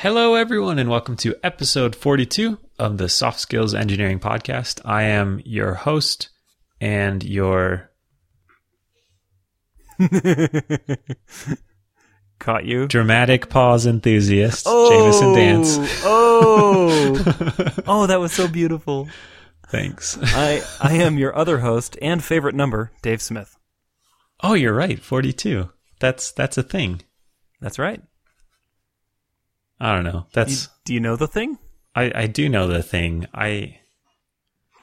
Hello, everyone, and welcome to episode 42 of the Soft Skills Engineering Podcast. I am your host and your Caught you. dramatic pause enthusiast, oh, Jamison Dance. Oh, oh, that was so beautiful. Thanks. I I am your other host and favorite number, Dave Smith. Oh, you're right, 42. That's that's a thing. That's right. I don't know. You- That's do you know the thing? I I do know the thing. I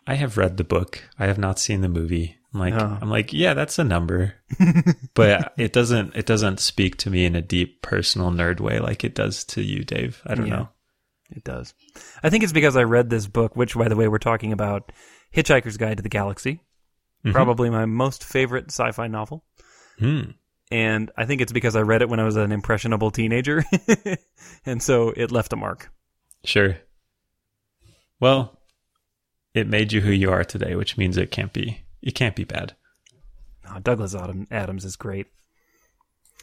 I have read the book. I have not seen the movie. I'm like Oh. I'm like, yeah, that's a number. but it doesn't it doesn't speak to me in a deep personal nerd way like it does to you, Dave. I don't Yeah. know. It does. I think it's because I read this book, which, by the way, we're talking about Hitchhiker's Guide to the Galaxy, Mhm. probably my most favorite sci-fi novel. Hmm. And I think it's because I read it when I was an impressionable teenager, and so it left a mark. Sure. Well, it made you who you are today, which means it can't be it can't be bad. Douglas Adams is great.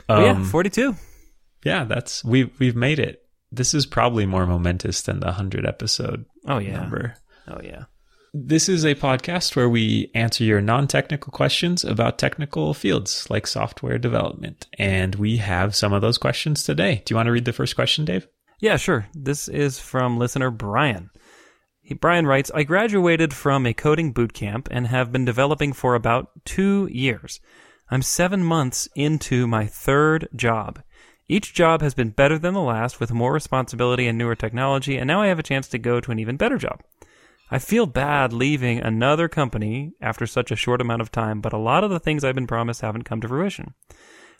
Um, yeah, forty-two. yeah, that's we we've made it. This is probably more momentous than the hundred episode Oh yeah. number. Oh yeah. This is a podcast where we answer your non-technical questions about technical fields like software development, and we have some of those questions today. Do you want to read the first question, Dave? Yeah, sure. This is from listener Brian. He, Brian writes, I graduated from a coding boot camp and have been developing for about two years. I'm seven months into my third job. Each job has been better than the last with more responsibility and newer technology, and now I have a chance to go to an even better job. I feel bad leaving another company after such a short amount of time, but a lot of the things I've been promised haven't come to fruition.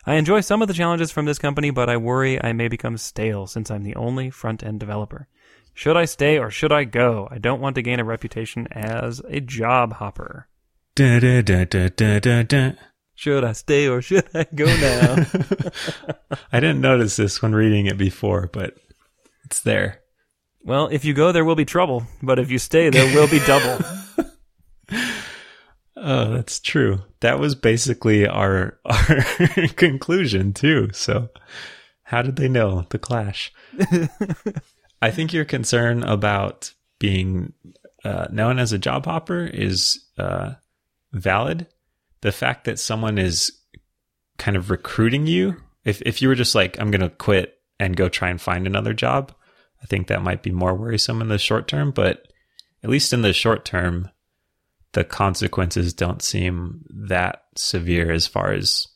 I enjoy some of the challenges from this company, but I worry I may become stale since I'm the only front end developer. Should I stay or should I go? I don't want to gain a reputation as a job hopper. Da, da, da, da, da, da, da. Should I stay or should I go now? I didn't notice this when reading it before, but it's there. Well, if you go, there will be trouble, but if you stay, there will be double. Oh, that's true. That was basically our our conclusion too. So, how did they know the clash? I think your concern about being uh, known as a job hopper is uh, valid. The fact that someone is kind of recruiting you, if if you were just like, I'm going to quit and go try and find another job, I think that might be more worrisome in the short term. But at least in the short term, the consequences don't seem that severe as far as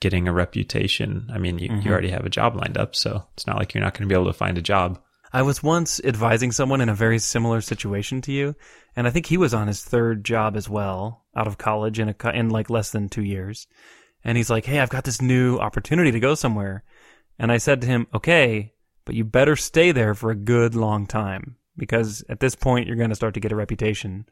getting a reputation. I mean, you, Mhm. you already have a job lined up, so it's not like you're not going to be able to find a job. I was once advising someone in a very similar situation to you, and I think he was on his third job as well, out of college in a in like less than two years. And he's like, "Hey, I've got this new opportunity to go somewhere," and I said to him, "Okay, but you better stay there for a good long time because at this point you're going to start to get a reputation."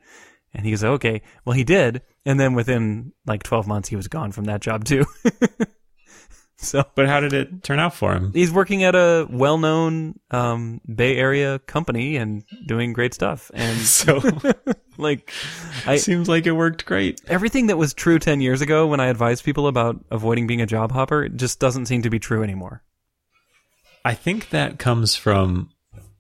And he goes, "Okay." Well, he did, and then within like 12 months, he was gone from that job too. so But how did it turn out for him? he's working at a well-known um, Bay Area company and doing great stuff. And So like, I seems like it worked great. everything that was true ten years ago when I advised people about avoiding being a job hopper just doesn't seem to be true anymore. I think that comes from,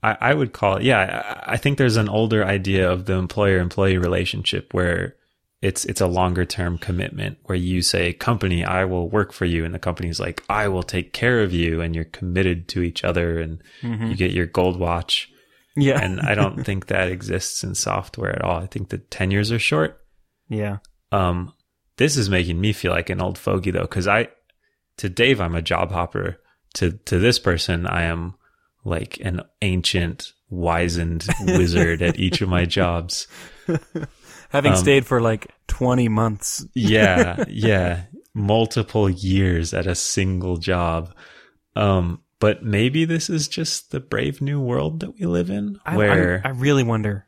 I, I would call it, yeah, I, I think there's an older idea of the employer employee relationship where it's it's a longer term commitment where you say, company, I will work for you. And the company's like, I will take care of you. And you're committed to each other and you get your gold watch. Yeah, And I don't think that exists in software at all. I think the tenures are short. yeah, Um, this is making me feel like an old fogey though, because I, to Dave, I'm a job hopper. To to this person, I am like an ancient, wizened wizard at each of my jobs. having Um, stayed for like twenty months. Yeah, yeah, multiple years at a single job. Um, but maybe this is just the brave new world that we live in, where I, I really wonder.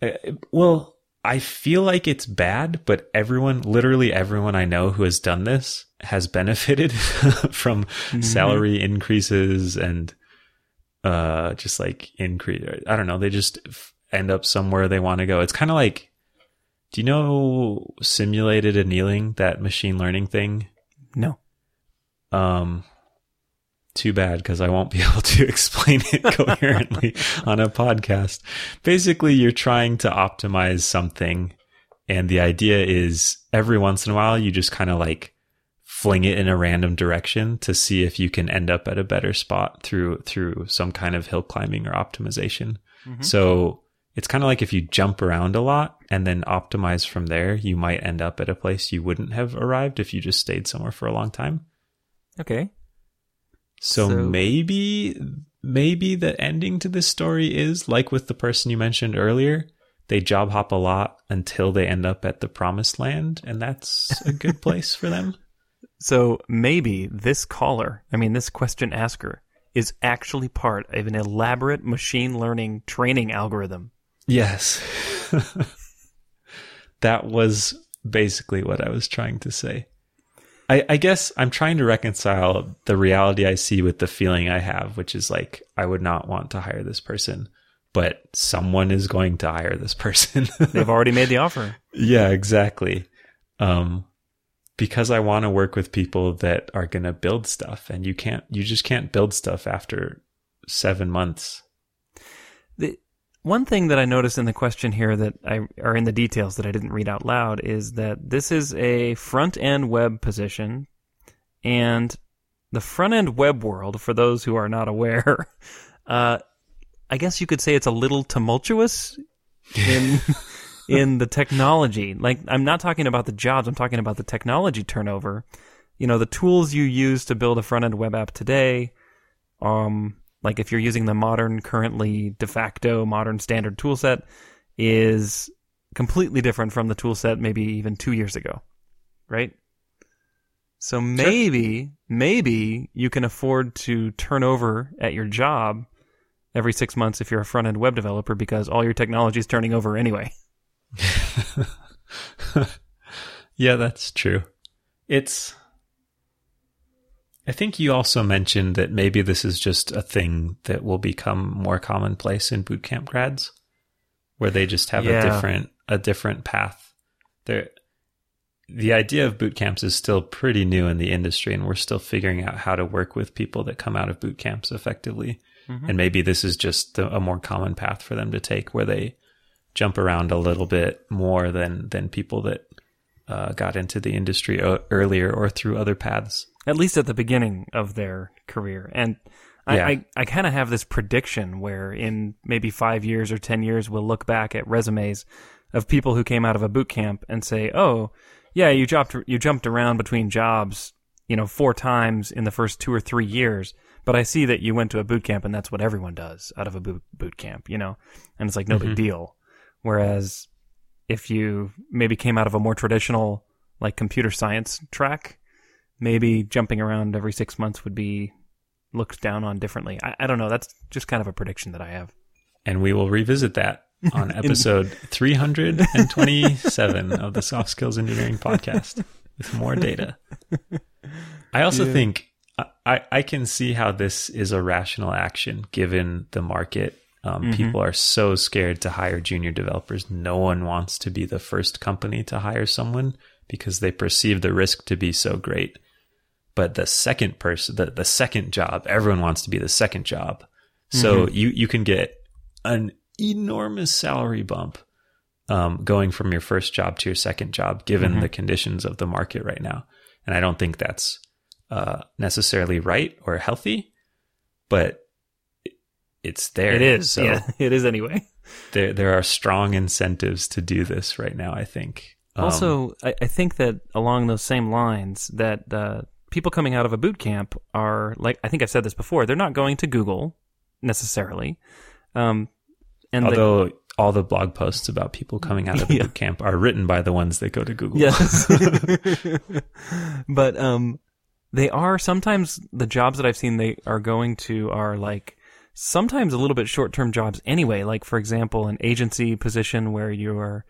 Uh, well, I feel like it's bad, but everyone, literally everyone I know who has done this has benefited from salary increases and uh just like increase I don't know, they just f- end up somewhere they want to go. It's kind of like do you know simulated annealing, that machine learning thing? No, Um too bad because I won't be able to explain it coherently on a podcast. Basically, you're trying to optimize something, and the idea is every once in a while you just kind of like fling it in a random direction to see if you can end up at a better spot through through some kind of hill climbing or optimization. Mm-hmm. So it's kind of like if you jump around a lot and then optimize from there, you might end up at a place you wouldn't have arrived if you just stayed somewhere for a long time. Okay. So, So- maybe maybe the ending to this story is like with the person you mentioned earlier, they job hop a lot until they end up at the promised land and that's a good place for them. So maybe this caller, I mean, this question asker, is actually part of an elaborate machine learning training algorithm. Yes. that was basically what I was trying to say. I, I guess I'm trying to reconcile the reality I see with the feeling I have, which is like, I would not want to hire this person, but someone is going to hire this person. They've already made the offer. yeah, exactly. Um, because I want to work with people that are going to build stuff and you can't, you just can't build stuff after seven months. The one thing that I noticed in the question here that I are in the details that I didn't read out loud is that this is a front end web position, and the front end web world, for those who are not aware, uh, I guess you could say it's a little tumultuous in in the technology. Like I'm not talking about the jobs, I'm talking about the technology turnover. You know, the tools you use to build a front end web app today, um, like if you're using the modern, currently de facto modern standard toolset, is completely different from the toolset maybe even two years ago, right? So maybe, maybe you can afford to turn over at your job every six months if you're a front end web developer because all your technology is turning over anyway. yeah, that's true. It's. I think you also mentioned that maybe this is just a thing that will become more commonplace in bootcamp grads, where they just have Yeah. a different a different path. There, the idea of boot camps is still pretty new in the industry, and we're still figuring out how to work with people that come out of boot camps effectively. Mm-hmm. And maybe this is just a, a more common path for them to take, where they jump around a little bit more than than people that uh, got into the industry o- earlier or through other paths. at least at the beginning of their career. And I, Yeah. I, I kind of have this prediction where in maybe five years or 10 years, we'll look back at resumes of people who came out of a boot camp and say, oh, yeah, you jumped, you jumped around between jobs, you know, four times in the first two or three years. But I see that you went to a boot camp and that's what everyone does out of a boot, boot camp, you know, and it's like no big deal. Whereas if you maybe came out of a more traditional, like computer science track, maybe jumping around every six months would be looked down on differently. I, I don't know. That's just kind of a prediction that I have. And we will revisit that on episode 327 of the Soft Skills Engineering podcast with more data. I also think I, I can see how this is a rational action given the market. Um, People are so scared to hire junior developers. No one wants to be the first company to hire someone because they perceive the risk to be so great. But the second person, the, the second job, everyone wants to be the second job. So you, you can get an enormous salary bump um, going from your first job to your second job, given the conditions of the market right now. And I don't think that's uh, necessarily right or healthy, but it's there. It is. So yeah, it is anyway. there there are strong incentives to do this right now. I think. Um, also, I, I think that along those same lines, that uh, people coming out of a boot camp are like I think I've said this before. They're not going to Google necessarily, um, and the, although all the blog posts about people coming out of Yeah. boot camp are written by the ones that go to Google. Yes. but um they are sometimes the jobs that I've seen they are going to are like sometimes a little bit short-term jobs anyway, like for example an agency position where you are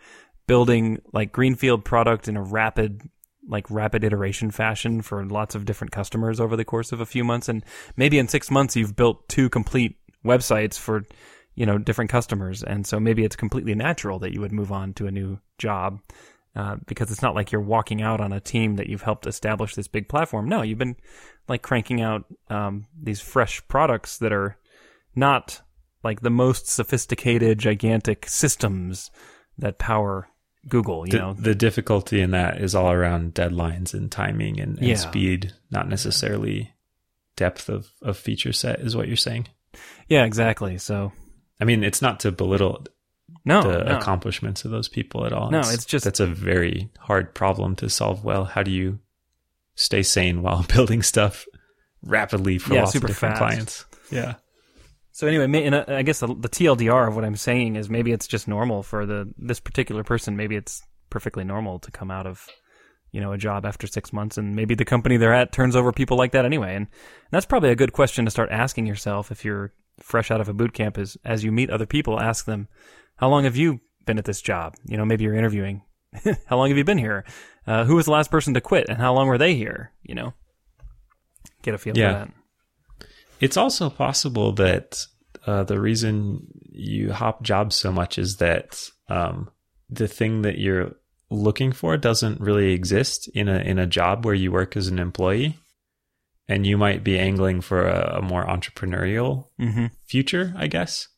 building like greenfield product in a rapid like rapid iteration fashion for lots of different customers over the course of a few months and maybe in 6 months you've built two complete websites for you know different customers and so maybe it's completely natural that you would move on to a new job uh, because it's not like you're walking out on a team that you've helped establish this big platform. No, you've been like cranking out um, these fresh products that are not like the most sophisticated, gigantic systems that power Google. You the, know, the difficulty in that is all around deadlines and timing and, and Yeah. speed, not necessarily depth of, of feature set, is what you're saying. yeah, exactly. So I mean, it's not to belittle no, the no. accomplishments of those people at all. No, it's just- that's a very hard problem to solve well. How do you stay sane while building stuff rapidly for Yeah, lots super of different fast. clients? Yeah. So anyway, and I guess the, the TLDR of what I'm saying is maybe it's just normal for the this particular person. Maybe it's perfectly normal to come out of you know a job after six months, and maybe the company they're at turns over people like that anyway. And, that's probably a good question to start asking yourself if you're fresh out of a boot camp. Is as you meet other people, ask them, "How long have you been at this job?" You know, maybe you're interviewing. how long have you been here? Uh, who was the last person to quit, and how long were they here? You know, get a feel Yeah. for that. It's also possible that uh, the reason you hop jobs so much is that um, the thing that you're looking for doesn't really exist in a in a job where you work as an employee, and you might be angling for a, a more entrepreneurial hmm future, I guess.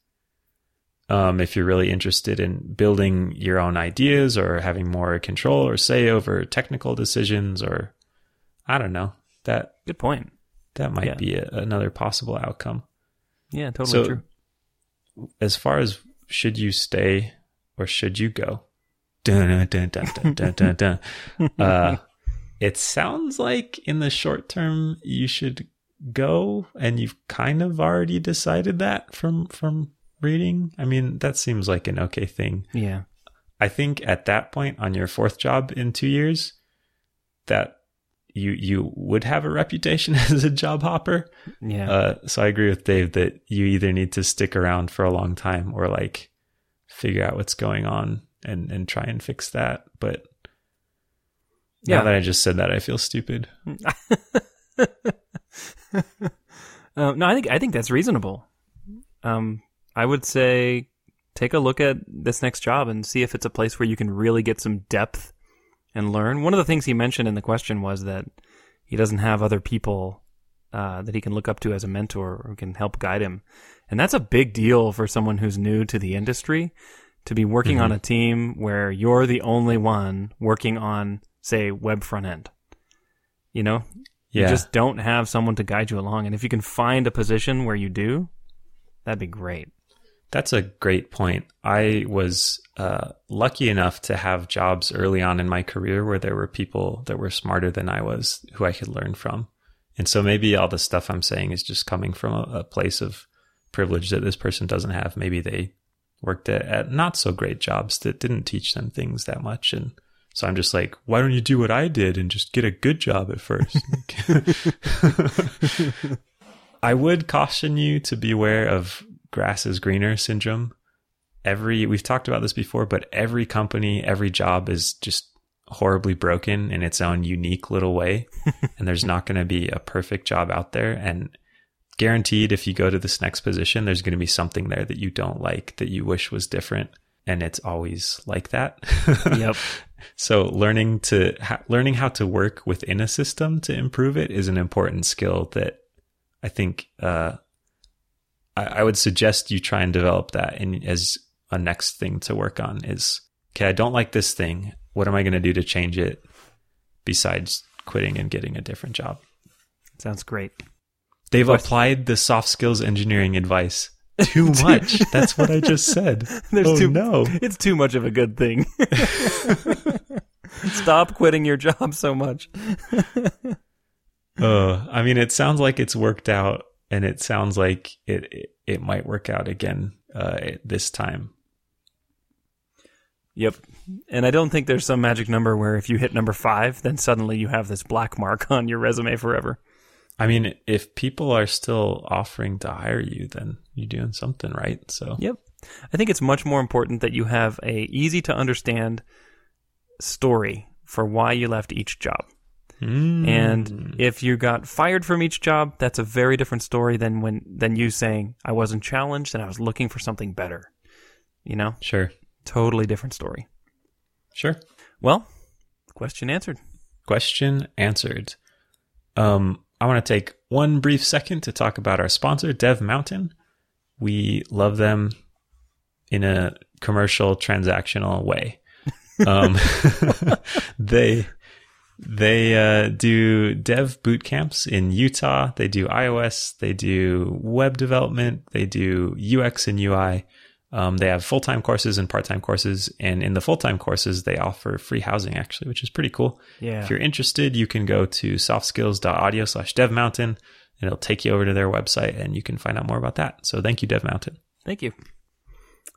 Um, if you're really interested in building your own ideas or having more control or say over technical decisions, or I don't know, that Good point. That might Yeah. be a, another possible outcome. Yeah, totally So- true. As far as should you stay or should you go? Dun, dun, dun, dun, dun, dun, dun. Uh, it sounds like in the short term you should go, and you've kind of already decided that from from reading. I mean, that seems like an okay thing. Yeah. I think at that point on your fourth job in two years, that you you would have a reputation as a job hopper. Yeah. Uh, so I agree with Dave that you either need to stick around for a long time or like figure out what's going on and and try and fix that. But Yeah. now that I just said that, I feel stupid. Uh, no, I think I think that's reasonable. Um, I would say take a look at this next job and see if it's a place where you can really get some depth and learn. One of the things he mentioned in the question was that he doesn't have other people uh, that he can look up to as a mentor or can help guide him, and that's a big deal for someone who's new to the industry to be working on a team where you're the only one working on, say, web front end. You know, Yeah, you just don't have someone to guide you along. And if you can find a position where you do, that'd be great. That's a great point. I was uh, lucky enough to have jobs early on in my career where there were people that were smarter than I was who I could learn from. And so maybe all the stuff I'm saying is just coming from a, a place of privilege that this person doesn't have. Maybe they worked at, at not so great jobs that didn't teach them things that much. And so I'm just like, why don't you do what I did and just get a good job at first? I would caution you to beware of grass is greener syndrome. Every we've talked about this before, but every company, every job is just horribly broken in its own unique little way, and there's not going to be a perfect job out there. And guaranteed, if you go to this next position, there's going to be something there that you don't like that you wish was different, and it's always like that. Yep. So learning to learning how to work within a system to improve it is an important skill that I think uh, I, I would suggest you try and develop that and as a next thing to work on is okay. I don't like this thing. What am I going to do to change it? Besides quitting and getting a different job, Sounds great. they've applied the soft skills engineering advice too much. That's what I just said. There's oh too no. It's too much of a good thing. Stop quitting your job so much. Uh, I mean, it sounds like it's worked out, and it sounds like it it, it might work out again uh, this time. Yep. And I don't think there's some magic number where if you hit number five, then suddenly you have this black mark on your resume forever. I mean, if people are still offering to hire you, then you're doing something right. So Yep. I think it's much more important that you have a easy to understand story for why you left each job. Mm. And if you got fired from each job, that's a very different story than when than you saying I wasn't challenged and I was looking for something better. You know? sure, Totally different story. sure. Well, question answered. Question answered. Um, I want to take one brief second to talk about our sponsor, Dev Mountain. We love them in a commercial transactional way. Um, they they uh, do dev boot camps in Utah. They do iOS. They do web development. They do UX and UI. Um, they have full time courses and part time courses. And in the full time courses, they offer free housing, actually, which is pretty cool. Yeah. If you're interested, you can go to softskills.audio slash devmountain and it'll take you over to their website and you can find out more about that. So thank you, Dev Mountain. Thank you.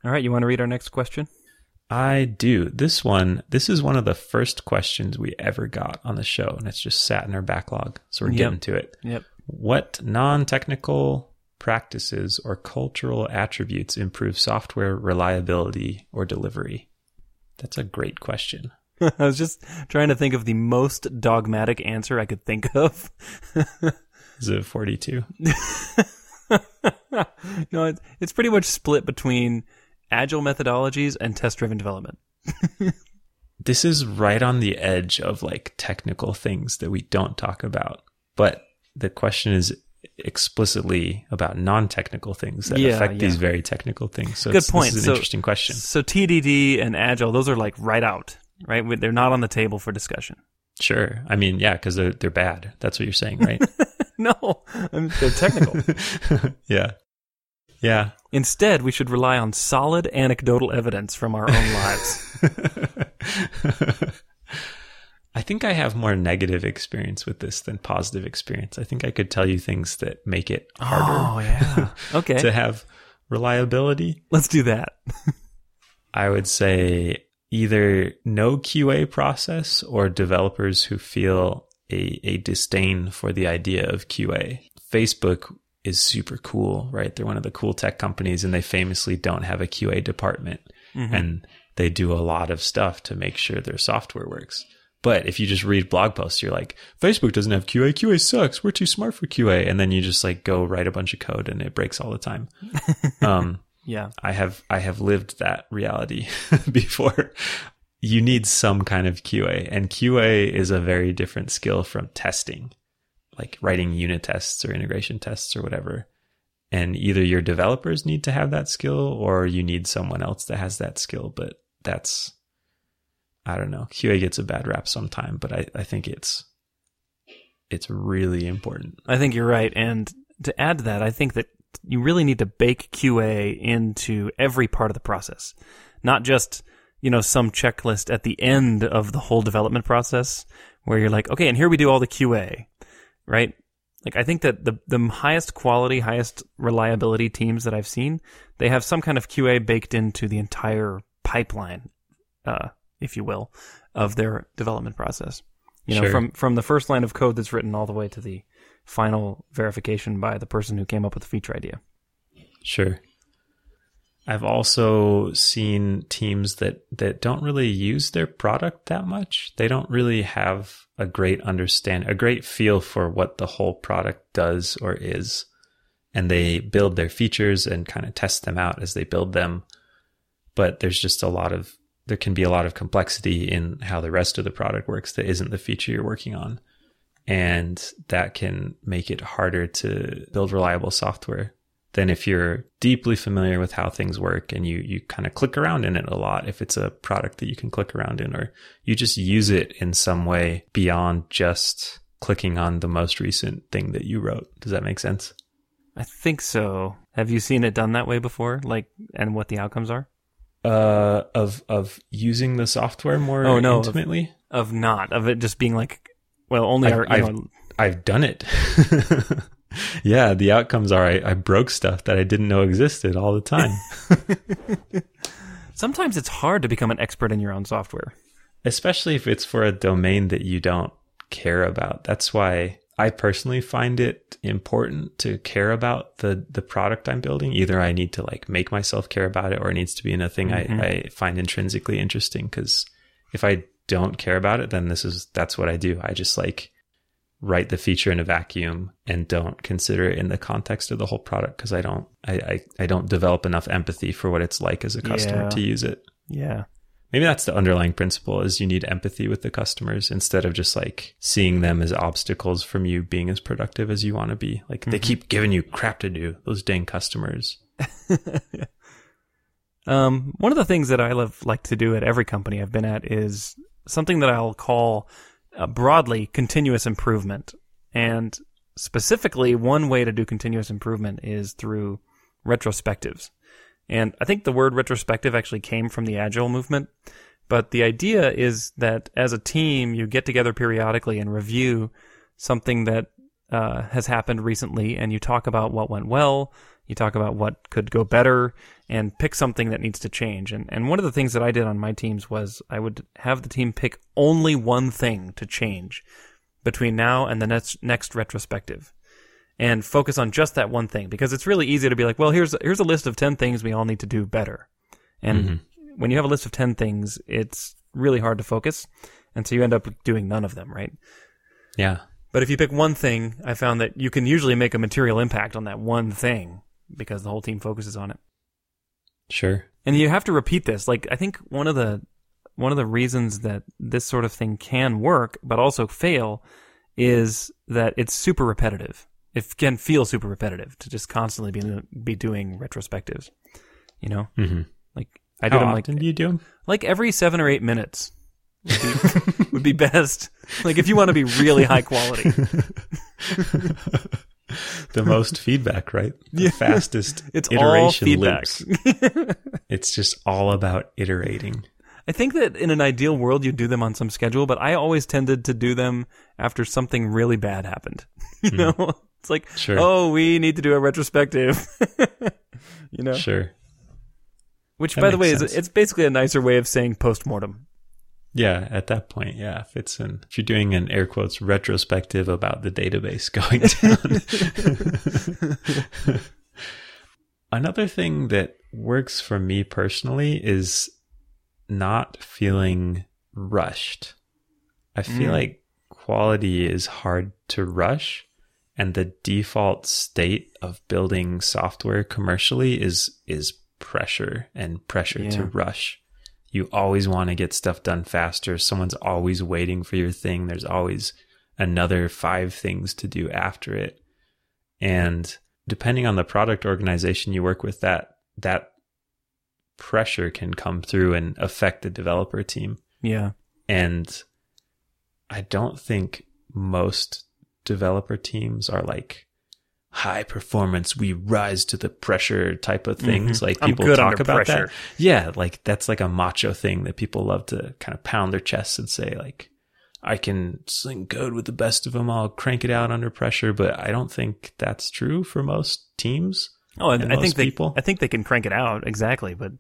All right, you want to read our next question? I do. This one, this is one of the first questions we ever got on the show, and it's just sat in our backlog. So we're Yep. getting to it. Yep. What non technical practices or cultural attributes improve software reliability or delivery? That's a great question. I was just trying to think of the most dogmatic answer I could think of. Is it 42? no, it, it's pretty much split between agile methodologies and test driven development. This is right on the edge of like technical things that we don't talk about. But the question is explicitly about non-technical things that Yeah, affect these very technical things. So Good it's, point. This is an So- interesting question. So TDD and agile, those are like right out, right? They're not on the table for discussion. Sure. I mean, yeah, because they're they're bad. That's what you're saying, right? no, I'm- they're technical. yeah. Yeah. Instead, we should rely on solid anecdotal evidence from our own lives. I think I have more negative experience with this than positive experience. I think I could tell you things that make it harder Oh, yeah. Okay, to have reliability. let's do that. I would say either no QA process or developers who feel a, a disdain for the idea of QA. Facebook is super cool, right? They're one of the cool tech companies and they famously don't have a QA department and they do a lot of stuff to make sure their software works. But if you just read blog posts, you're like, Facebook doesn't have QA. QA sucks. We're too smart for QA. And then you just like go write a bunch of code and it breaks all the time. um, Yeah. I have I have lived that reality before. You need some kind of QA, and QA is a very different skill from testing, like writing unit tests or integration tests or whatever. And either your developers need to have that skill, or you need someone else that has that skill. But that's I don't know. QA gets a bad rap sometime, but I, I think it's it's really important. I think you're right. And to add to that, I think that you really need to bake QA into every part of the process, not just, you know, some checklist at the end of the whole development process where you're like, okay, and here we do all the QA, right? Like, I think that the, the highest quality, highest reliability teams that I've seen, they have some kind of QA baked into the entire pipeline, uh, if you will, of their development process. You know, Sure. from from the first line of code that's written all the way to the final verification by the person who came up with the feature idea. Sure. I've also seen teams that that don't really use their product that much. They don't really have a great understand, a great feel for what the whole product does or is. And they build their features and kind of test them out as they build them. But there's just a lot of there can be a lot of complexity in how the rest of the product works that isn't the feature you're working on. And that can make it harder to build reliable software than if you're deeply familiar with how things work and you you kind of click around in it a lot if it's a product that you can click around in or you just use it in some way beyond just clicking on the most recent thing that you wrote does that make sense I think so. Have you seen it done that way before? Like, and what the outcomes are? uh of of using the software more Oh, no, of- intimately Of not of it just being like, well, only I've- our, I've- know, I've done it. yeah, the outcomes are I, I broke stuff that I didn't know existed all the time. sometimes it's hard to become an expert in your own software. especially if it's for a domain that you don't care about. That's why I personally find it important to care about the the product I'm building. Either I need to like make myself care about it, or it needs to be in a thing Mhm. I, I find intrinsically interesting. Because if I don't care about it, then this is that's what I do. I just like write the feature in a vacuum and don't consider it in the context of the whole product because I don't I, I I don't develop enough empathy for what it's like as a customer Yeah. to use it. Yeah. maybe that's the underlying principle is you need empathy with the customers instead of just like seeing them as obstacles from you being as productive as you want to be. Like they keep giving you crap to do, those dang customers. Um, one of the things that I love like to do at every company I've been at is something that I'll call uh, broadly continuous improvement. And specifically, one way to do continuous improvement is through retrospectives. And I think the word retrospective actually came from the agile movement. But the idea is that as a team, you get together periodically and review something that uh, has happened recently, and you talk about what went well, you talk about what could go better, and pick something that needs to change. And and one of the things that I did on my teams was I would have the team pick only one thing to change between now and the next next retrospective. And focus on just that one thing because it's really easy to be like, well, here's here's a list of 10 things we all need to do better. And mm-hmm. when you have a list of 10 things, it's really hard to focus. And so you end up doing none of them, right? Yeah. But if you pick one thing, I found that you can usually make a material impact on that one thing because the whole team focuses on it. Sure. And you have to repeat this. Like I think one of the one of the reasons that this sort of thing can work but also fail is that it's super repetitive. It can feel super repetitive to just constantly be be doing retrospectives. You know? Mm-hmm. Like I How did them like often do you do them? like every 7 or 8 minutes. Would be, would be best. Like if you want to be really high quality. the most feedback, right? The Yeah. fastest It's all iteration feedback. loops. It's just all about iterating. I think that in an ideal world you'd do them on some schedule, but I always tended to do them after something really bad happened. you hmm. know? It's like, Sure. oh, we need to do a retrospective. you know? Sure. Which That by the way makes is it's basically a nicer way of saying postmortem. Yeah, at that point, yeah, if it's an if you're doing an air quotes retrospective about the database going down. Another thing that works for me personally is not feeling rushed. I feel Mm. like quality is hard to rush and the default state of building software commercially is is pressure and pressure to rush. You always want to get stuff done faster. Someone's always waiting for your thing. There's always another five things to do after it. And depending on the product organization you work with, that that pressure can come through and affect the developer team. Yeah. And I don't think most developer teams are like high performance, we rise to the pressure type of things. Mhm. Like people talk about pressure. that. Yeah, like that's like a macho thing that people love to kind of pound their chests and say like I can sling code with the best of them. I'll crank it out under pressure, but I don't think that's true for most teams. Oh, I think they, people? I think they can crank it out exactly, but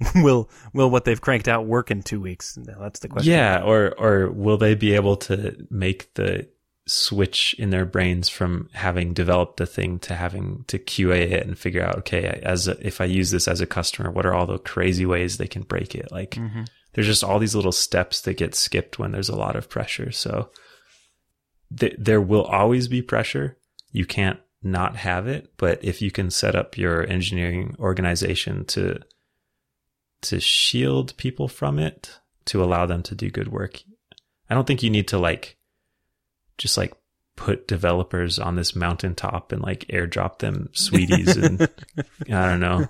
will will what they've cranked out work in two weeks? That's the question. Yeah, or or will they be able to make the switch in their brains from having developed a thing to having to QA it and figure out okay, as a, if I use this as a customer, what are all the crazy ways they can break it? Like Mhm. there's just all these little steps that get skipped when there's a lot of pressure. So th- there will always be pressure. You can't not have it, but if you can set up your engineering organization to to shield people from it, to allow them to do good work. I don't think you need to like just like put developers on this mountaintop and like airdrop them sweeties and I don't know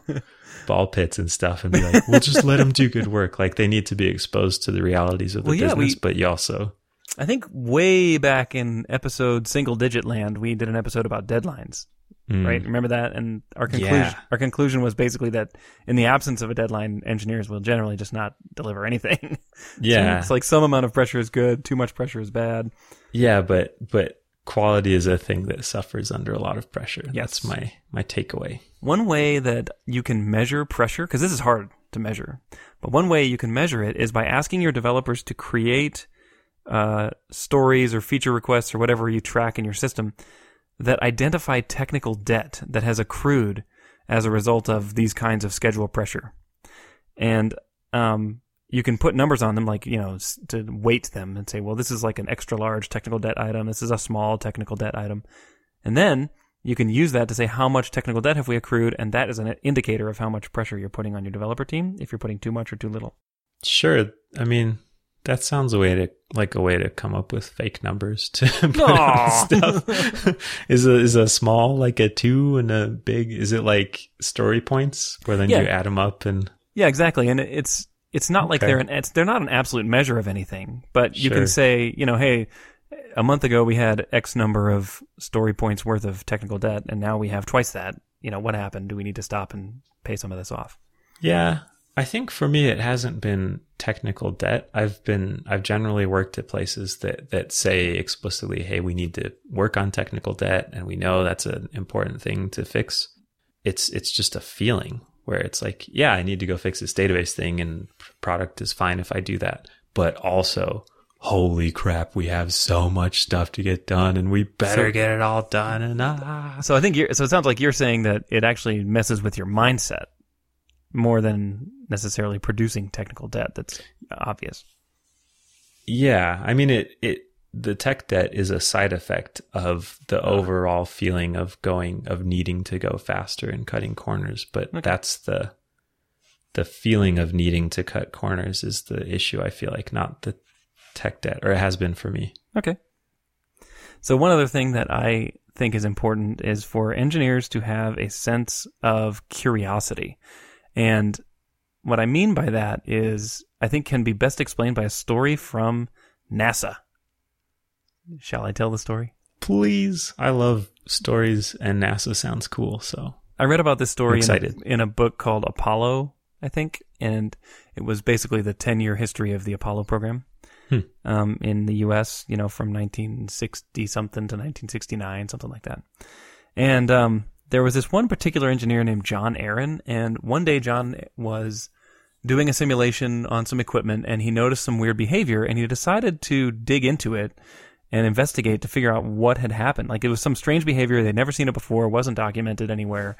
ball pits and stuff and be like, we'll just let them do good work. Like they need to be exposed to the realities of the Well, yeah, business, we- but you also I think way back in episode single digit land, we did an episode about deadlines, Mm. right? Remember that? And our conclusion, Yeah. our conclusion was basically that in the absence of a deadline, engineers will generally just not deliver anything. Yeah, it's like some amount of pressure is good, too much pressure is bad. yeah, but but quality is a thing that suffers under a lot of pressure. Yes. That's my my takeaway. One way that you can measure pressure, because this is hard to measure, but one way you can measure it is by asking your developers to create uh, stories or feature requests or whatever you track in your system that identify technical debt that has accrued as a result of these kinds of schedule pressure. And um, you can put numbers on them, like, you know, to weight them and say, well, this is like an extra large technical debt item. This is a small technical debt item. And then you can use that to say how much technical debt have we accrued, and that is an indicator of how much pressure you're putting on your developer team if you're putting too much or too little. Sure. I mean, that sounds a way to like a way to come up with fake numbers to put on stuff. is a is a small like a two and a big? Is it like story points where then Yeah. you add them up and Yeah, exactly. And it's it's not like they're an it's they're not an absolute measure of anything, but you Sure. can say, you know, hey, a month ago we had X number of story points worth of technical debt, and now we have twice that. You know, what happened? Do we need to stop and pay some of this off? Yeah, I think for me it hasn't been technical debt. I've been I've generally worked at places that that say explicitly, "Hey, we need to work on technical debt and we know that's an important thing to fix." It's it's just a feeling where it's like, "Yeah, I need to go fix this database thing and product is fine if I do that." But also, holy crap, we have so much stuff to get done and we better So- get it all done and ah. So I think you're, so. It sounds like you're saying that it actually messes with your mindset more than necessarily producing technical debt. That's obvious. Yeah, I mean it it the tech debt is a side effect of the ah. overall feeling of going of needing to go faster and cutting corners, but Okay. that's the the feeling of needing to cut corners is the issue I feel like not the tech debt or it has been for me. Okay. So one other thing that I think is important is for engineers to have a sense of curiosity. And what I mean by that is I think can be best explained by a story from NASA. Shall I tell the story? Please. I love stories and NASA sounds cool, so I read about this story in a, in a book called Apollo, I think, and it was basically the 10 year history of the Apollo program Hmm. um, in the U.S., you know, from 1960 something to 1969, something like that. And um, there was this one particular engineer named John Aaron, and one day John was doing a simulation on some equipment and he noticed some weird behavior and he decided to dig into it and investigate to figure out what had happened. Like it was some strange behavior. They'd never seen it before, wasn't documented anywhere.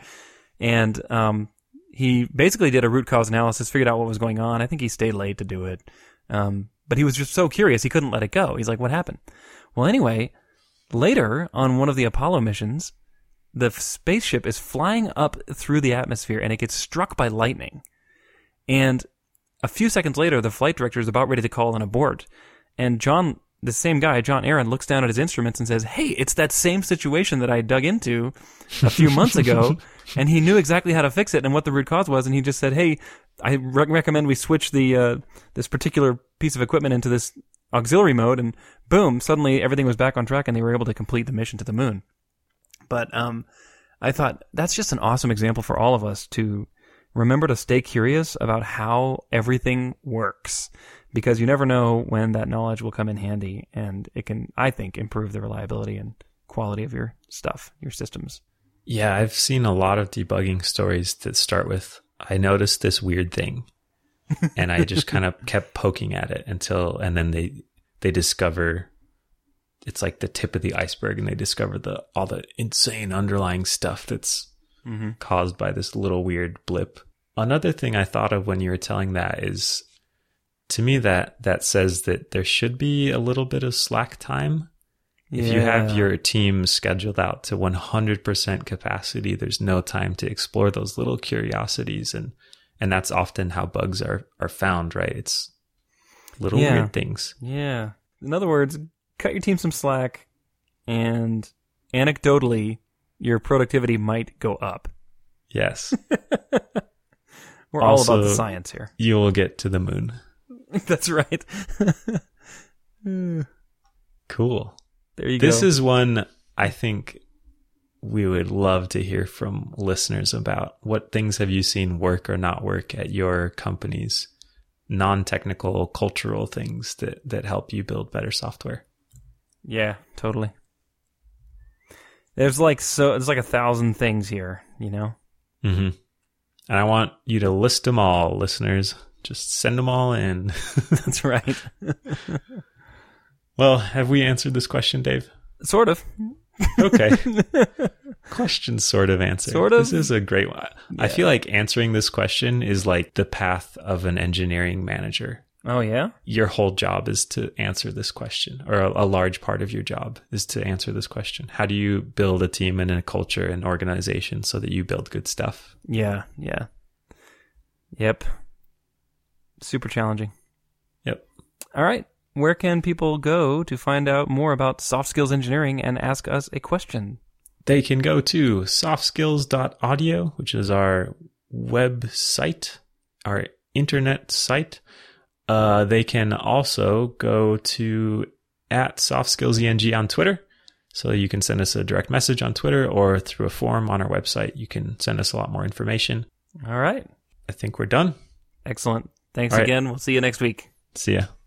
And um, he basically did a root cause analysis, figured out what was going on. I think he stayed late to do it. Um, but he was just so curious, he couldn't let it go. He's like, what happened? Well, anyway, later on one of the Apollo missions, the spaceship is flying up through the atmosphere and it gets struck by lightning. And a few seconds later, the flight director is about ready to call an abort. And John, the same guy, John Aaron, looks down at his instruments and says, Hey, it's that same situation that I dug into a few months ago. And he knew exactly how to fix it and what the root cause was. And he just said, Hey, I re- recommend we switch the, uh, this particular piece of equipment into this auxiliary mode. And boom, suddenly everything was back on track and they were able to complete the mission to the moon. But, um, I thought that's just an awesome example for all of us to remember to stay curious about how everything works because you never know when that knowledge will come in handy and it can, I think, improve the reliability and quality of your stuff, your systems. Yeah, I've seen a lot of debugging stories that start with I noticed this weird thing and I just kind of kept poking at it until and then they they discover it's like the tip of the iceberg and they discover the all the insane underlying stuff that's Mm-hmm. caused by this little weird blip. Another thing I thought of when you were telling that is to me that that says that there should be a little bit of slack time if you have your team scheduled out to 100% capacity, there's no time to explore those little curiosities. And, and that's often how bugs are, are found, right? It's little Yeah. weird things. Yeah. In other words, cut your team some slack and anecdotally, your productivity might go up. Yes. We're all about the science here. you will get to the moon. That's right. Cool. there you This go. This is one I think we would love to hear from listeners about. What things have you seen work or not work at your companies? Non-technical, cultural things that, that help you build better software. Yeah, totally. There's like so there's like a thousand things here, you know. Mm-hmm. And I want you to list them all, listeners. Just send them all in. That's right. well, have we answered this question, Dave? sort of. Okay. question sort of answered. Sort of. This is a great one. I feel like answering this question is like the path of an engineering manager. Oh yeah. Your whole job is to answer this question, or a, a large part of your job is to answer this question. How do you build a team and a culture and organization so that you build good stuff? Yeah, yeah. Yep. Super challenging. Yep. All right. Where can people go to find out more about soft skills engineering and ask us a question? They can go to softskills.audio, which is our website, our internet site. Uh, they can also go to at softskillseng on Twitter. So you can send us a direct message on Twitter or through a form on our website. You can send us a lot more information. All right. I think we're done. Excellent. Thanks right. again. We'll see you next week. See ya.